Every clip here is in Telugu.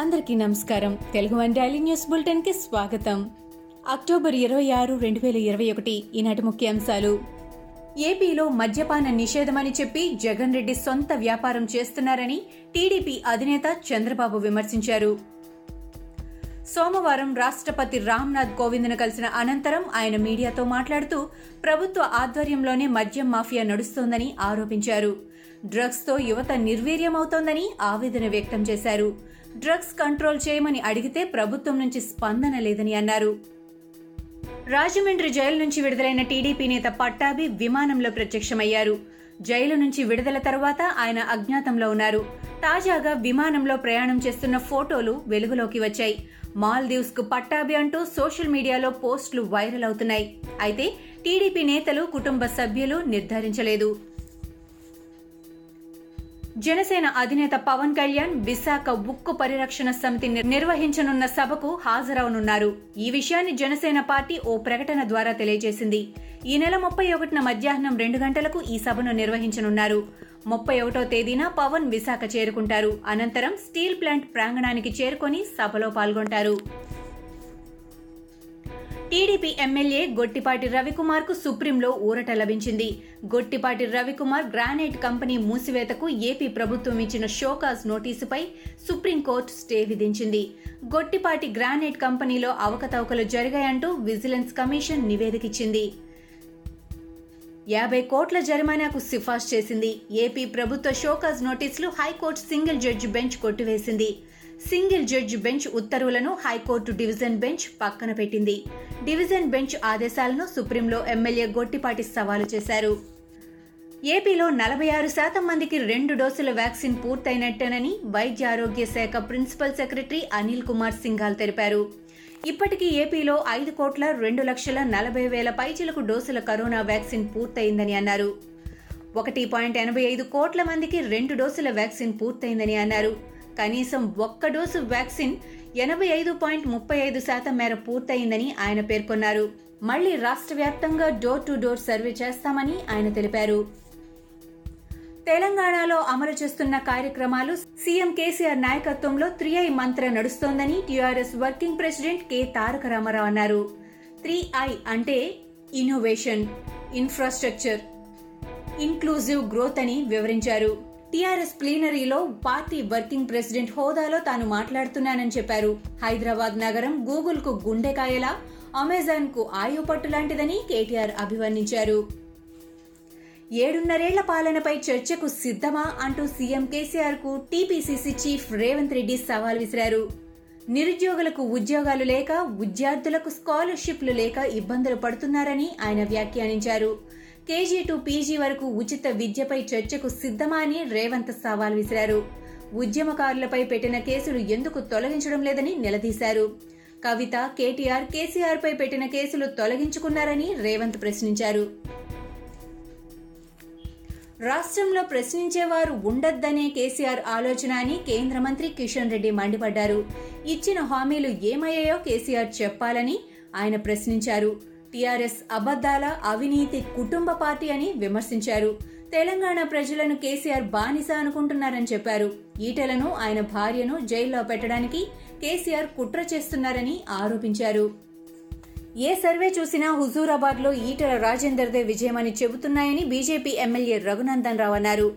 అందరికీ నమస్కారం. తెలుగు వన్ డైలీ న్యూస్ బులెటిన్కి స్వాగతం. అక్టోబర్ ఇరవై ఆరు రెండు వేల ఇరవై ఒకటి ఈనాటి ముఖ్యాంశాలు. ఏపీలో మద్యపాన నిషేధమని చెప్పి జగన్ రెడ్డి సొంత వ్యాపారం చేస్తున్నారని టీడీపీ అధినేత చంద్రబాబు విమర్శించారు. సోమవారం రాష్ట్రపతి రామ్నాథ్ కోవింద్ను కలిసిన అనంతరం ఆయన మీడియాతో మాట్లాడుతూ ప్రభుత్వ ఆధ్వర్యంలోనే మద్యం మాఫియా నడుస్తోందని ఆరోపించారు. డ్రగ్స్తో యువత నిర్వీర్యమవుతోందని ఆవేదన వ్యక్తం చేశారు. డ్రగ్స్ కంట్రోల్ చేయమని అడిగితే ప్రభుత్వం నుంచి స్పందన లేదని అన్నారు. రాజమండ్రి జైలు నుంచి విడుదలైన టీడీపీ నేత పట్టాభి విమానంలో ప్రత్యక్షమయ్యారు. జైలు నుంచి విడుదల తర్వాత ఆయన అజ్ఞాతంలో ఉన్నారు. తాజాగా విమానంలో ప్రయాణం చేస్తున్న ఫోటోలు వెలుగులోకి వచ్చాయి. మాల్దీవ్స్కు పట్టాభి అంటూ సోషల్ మీడియాలో పోస్టులు వైరల్ అవుతున్నాయి. అయితే టీడీపీ నేతలు కుటుంబ సభ్యులు నిర్ధారించలేదు. జనసేన అధినేత పవన్ కళ్యాణ్ విశాఖ ఉక్కు పరిరక్షణ సమితి నిర్వహించనున్న సభకు హాజరవనున్నారు. ఈ విషయాన్ని జనసేన పార్టీ ఓ ప్రకటన ద్వారా తెలియజేసింది. ఈ నెల ముప్పై ఒకటిన మధ్యాహ్నం రెండు గంటలకు ఈ సభను నిర్వహించనున్నారు. ముప్పై ఒకటో తేదీన పవన్ విశాఖ చేరుకుంటారు. అనంతరం స్టీల్ ప్లాంట్ ప్రాంగణానికి చేరుకొని సభలో పాల్గొంటారు. టీడీపీ ఎమ్మెల్యే గొట్టిపాటి రవికుమార్కు సుప్రీంలో ఊరట లభించింది. గొట్టిపాటి రవికుమార్ గ్రానైట్ కంపెనీ మూసివేతకు ఏపీ ప్రభుత్వం ఇచ్చిన షోకాజ్ నోటీసుపై సుప్రీంకోర్టు స్టే విధించింది. గొట్టిపాటి గ్రానైట్ కంపెనీలో అవకతవకలు జరిగాయంటూ విజిలెన్స్ కమిషన్ నివేదికిచ్చింది. యాభై కోట్ల జరిమానాకు సిఫార్సు చేసింది. ఏపీ ప్రభుత్వ షోకాజ్ నోటీసులు high court single judge bench కొట్టివేసింది. సింగిల్ జడ్జి బెంచ్ ఉత్తర్వులను హైకోర్టు డివిజన్ బెంచ్ పక్కన పెట్టింది. డివిజన్ బెంచ్ ఆదేశాలను సుప్రీంలో ఎమ్మెల్యే గొట్టిపాటి సవాలు చేశారు. ఏపీలో నలభై ఆరు శాతం మందికి రెండు డోసుల వ్యాక్సిన్ పూర్తయినట్టేనని వైద్య ఆరోగ్య శాఖ ప్రిన్సిపల్ సెక్రటరీ అనిల్ కుమార్ సింఘాల్ తెలిపారు. ఇప్పటికీ ఏపీలో ఐదు కోట్ల రెండు లక్షల నలభై వేల పైచిలకు డోసుల కరోనా వ్యాక్సిన్ పూర్తయిందని అన్నారు. ఒకటి పాయింట్ ఎనభై ఐదు కోట్ల మందికి రెండు డోసుల వ్యాక్సిన్ పూర్తయిందని అన్నారు. కనీసం ఒక్క డోసు వ్యాక్సిన్ ఎనభై ఐదు పాయింట్ ముప్పై ఐదు శాతం మేర పూర్తయిందని ఆయన పేర్కొన్నారు. మళ్ళీ రాష్ట్ర వ్యాప్తంగా డోర్ టు డోర్ సర్వే చేస్తామని ఆయన తెలిపారు. తెలంగాణలో అమలు చేస్తున్న కార్యక్రమాలు సీఎం కేసీఆర్ నాయకత్వంలో త్రీ ఐ మంత్ర నడుస్తోందని TRS working president K Taraka Ramarao అన్నారు. త్రీ ఐ అంటే ఇన్నోవేషన్ ఇన్ఫ్రాస్ట్రక్చర్ ఇన్క్లూజివ్ గ్రోత్ అని వివరించారు. టీఆర్ఎస్ ప్లీనరీలో పార్టీ వర్కింగ్ ప్రెసిడెంట్ హోదాలో తాను మాట్లాడుతున్నానని చెప్పారు. హైదరాబాద్ నగరం గూగుల్కు గుండెకాయలా అమెజాన్కు ఆయుపట్టు లాంటిదని కేటీఆర్ అభివర్ణించారు. ఏడున్నరేళ్ళ పాలనపై చర్చకు సిద్ధమా అంటూ సీఎం కేసీఆర్కు టీపీసీసీ చీఫ్ రేవంత్ రెడ్డి సవాల్ విసిరారు. నిరుద్యోగులకు ఉద్యోగాలు లేక విద్యార్థులకు స్కాలర్షిప్లు లేక ఇబ్బందులు పడుతున్నారని ఆయన వ్యాఖ్యానించారు. కేజీ టు పీజీ వరకు ఉచిత విద్యపై చర్చకు సిద్ధమా అని రేవంత్ సవాల్ విసిరారు. ఉద్యమకారులపై పెట్టిన కేసులు ఎందుకు తొలగించడం లేదని నిలదీశారు. కవిత కేటీఆర్ కేసీఆర్ పై పెట్టిన కేసులు తొలగించుకున్నారని రేవంత్ ప్రశ్నించారు. రాష్ట్రంలో ప్రశ్నించేవారు ఉండొద్దనే కేసీఆర్ ఆలోచన అని కేంద్ర మంత్రి కిషన్ రెడ్డి మండిపడ్డారు. ఇచ్చిన హామీలు ఏమయ్యాయో కేసీఆర్ చెప్పాలని ఆయన ప్రశ్నించారు. టీఆర్ఎస్ అబద్దాల అవినీతి కుటుంబ పార్టీ అని విమర్శించారు. తెలంగాణ ప్రజలను కేసీఆర్ బానిస అనుకుంటున్నారని చెప్పారు. ఈటలను ఆయన భార్యను జైల్లో పెట్టడానికి కేసీఆర్ కుట్ర చేస్తున్నారని ఆరోపించారు. ఏ సర్వే చూసినా హుజూరాబాద్లో ఈటల రాజేందర్దే విజయమని చెబుతున్నాయని బీజేపీ ఎమ్మెల్యే రఘునందన్ రావు అన్నారు.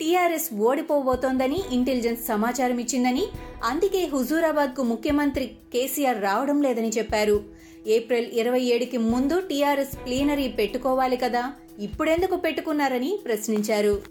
టీఆర్ఎస్ ఓడిపోబోతోందని ఇంటెలిజెన్స్ సమాచారం ఇచ్చిందని అందుకే హుజూరాబాద్కు ముఖ్యమంత్రి కేసీఆర్ రావడం లేదని చెప్పారు. ఏప్రిల్ ఇరవై ఏడుకి ముందు టీఆర్ఎస్ ప్లీనరీ పెట్టుకోవాలి కదా? ఇప్పుడెందుకు పెట్టుకున్నారని ప్రశ్నించారు.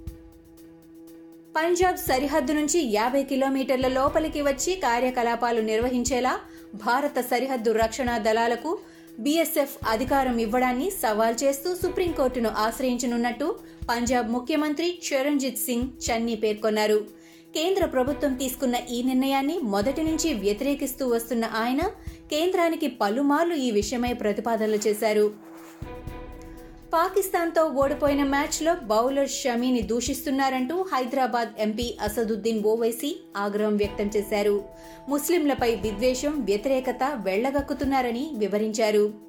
పంజాబ్ సరిహద్దు నుంచి యాభై కిలోమీటర్ల లోపలికి వచ్చి కార్యకలాపాలు నిర్వహించేలా భారత సరిహద్దు రక్షణ దళాలకు బీఎస్ఎఫ్ అధికారం ఇవ్వడాన్ని సవాల్ చేస్తూ సుప్రీంకోర్టును ఆశ్రయించనున్నట్టు పంజాబ్ ముఖ్యమంత్రి చరణ్జిత్ సింగ్ చన్నీ పేర్కొన్నారు. కేంద్ర ప్రభుత్వం తీసుకున్న ఈ నిర్ణయాన్ని మొదటి నుంచి వ్యతిరేకిస్తూ వస్తున్న ఆయన కేంద్రానికి పలుమార్లు ఈ విషయమై ప్రతిపాదనలు చేశారు. పాకిస్తాన్తో ఓడిపోయిన మ్యాచ్లో బౌలర్ షమీని దూషిస్తున్నారంటూ హైదరాబాద్ ఎంపీ అసదుద్దీన్ ఓవైసీ ఆగ్రహం వ్యక్తం చేశారు. ముస్లింలపై విద్వేషం వ్యతిరేకత వెళ్ళగక్కుతున్నారని వివరించారు.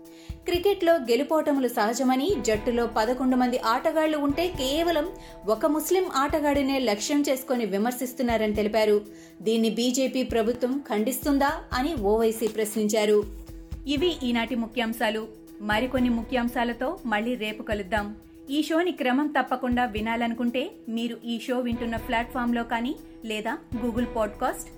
క్రికెట్లో గెలుపోటములు సహజమని జట్టులో పదకొండు మంది ఆటగాళ్ళు ఉంటే కేవలం ఒక ముస్లిం ఆటగాడినే లక్ష్యం చేసుకుని విమర్శిస్తున్నారని తెలిపారు. దీన్ని బీజేపీ ప్రభుత్వం ఖండిస్తుందా అని ఓవైసీ ప్రశ్నించారు. ఇవి ఈనాటి ముఖ్యాంశాలు. మరికొన్ని ముఖ్యాంశాలతో మళ్ళీ రేపు కలుద్దాం. ఈ షోని క్రమం తప్పకుండా వినాలనుకుంటే మీరు ఈ షో వింటున్న ప్లాట్ఫామ్లో కానీ లేదా Google podcast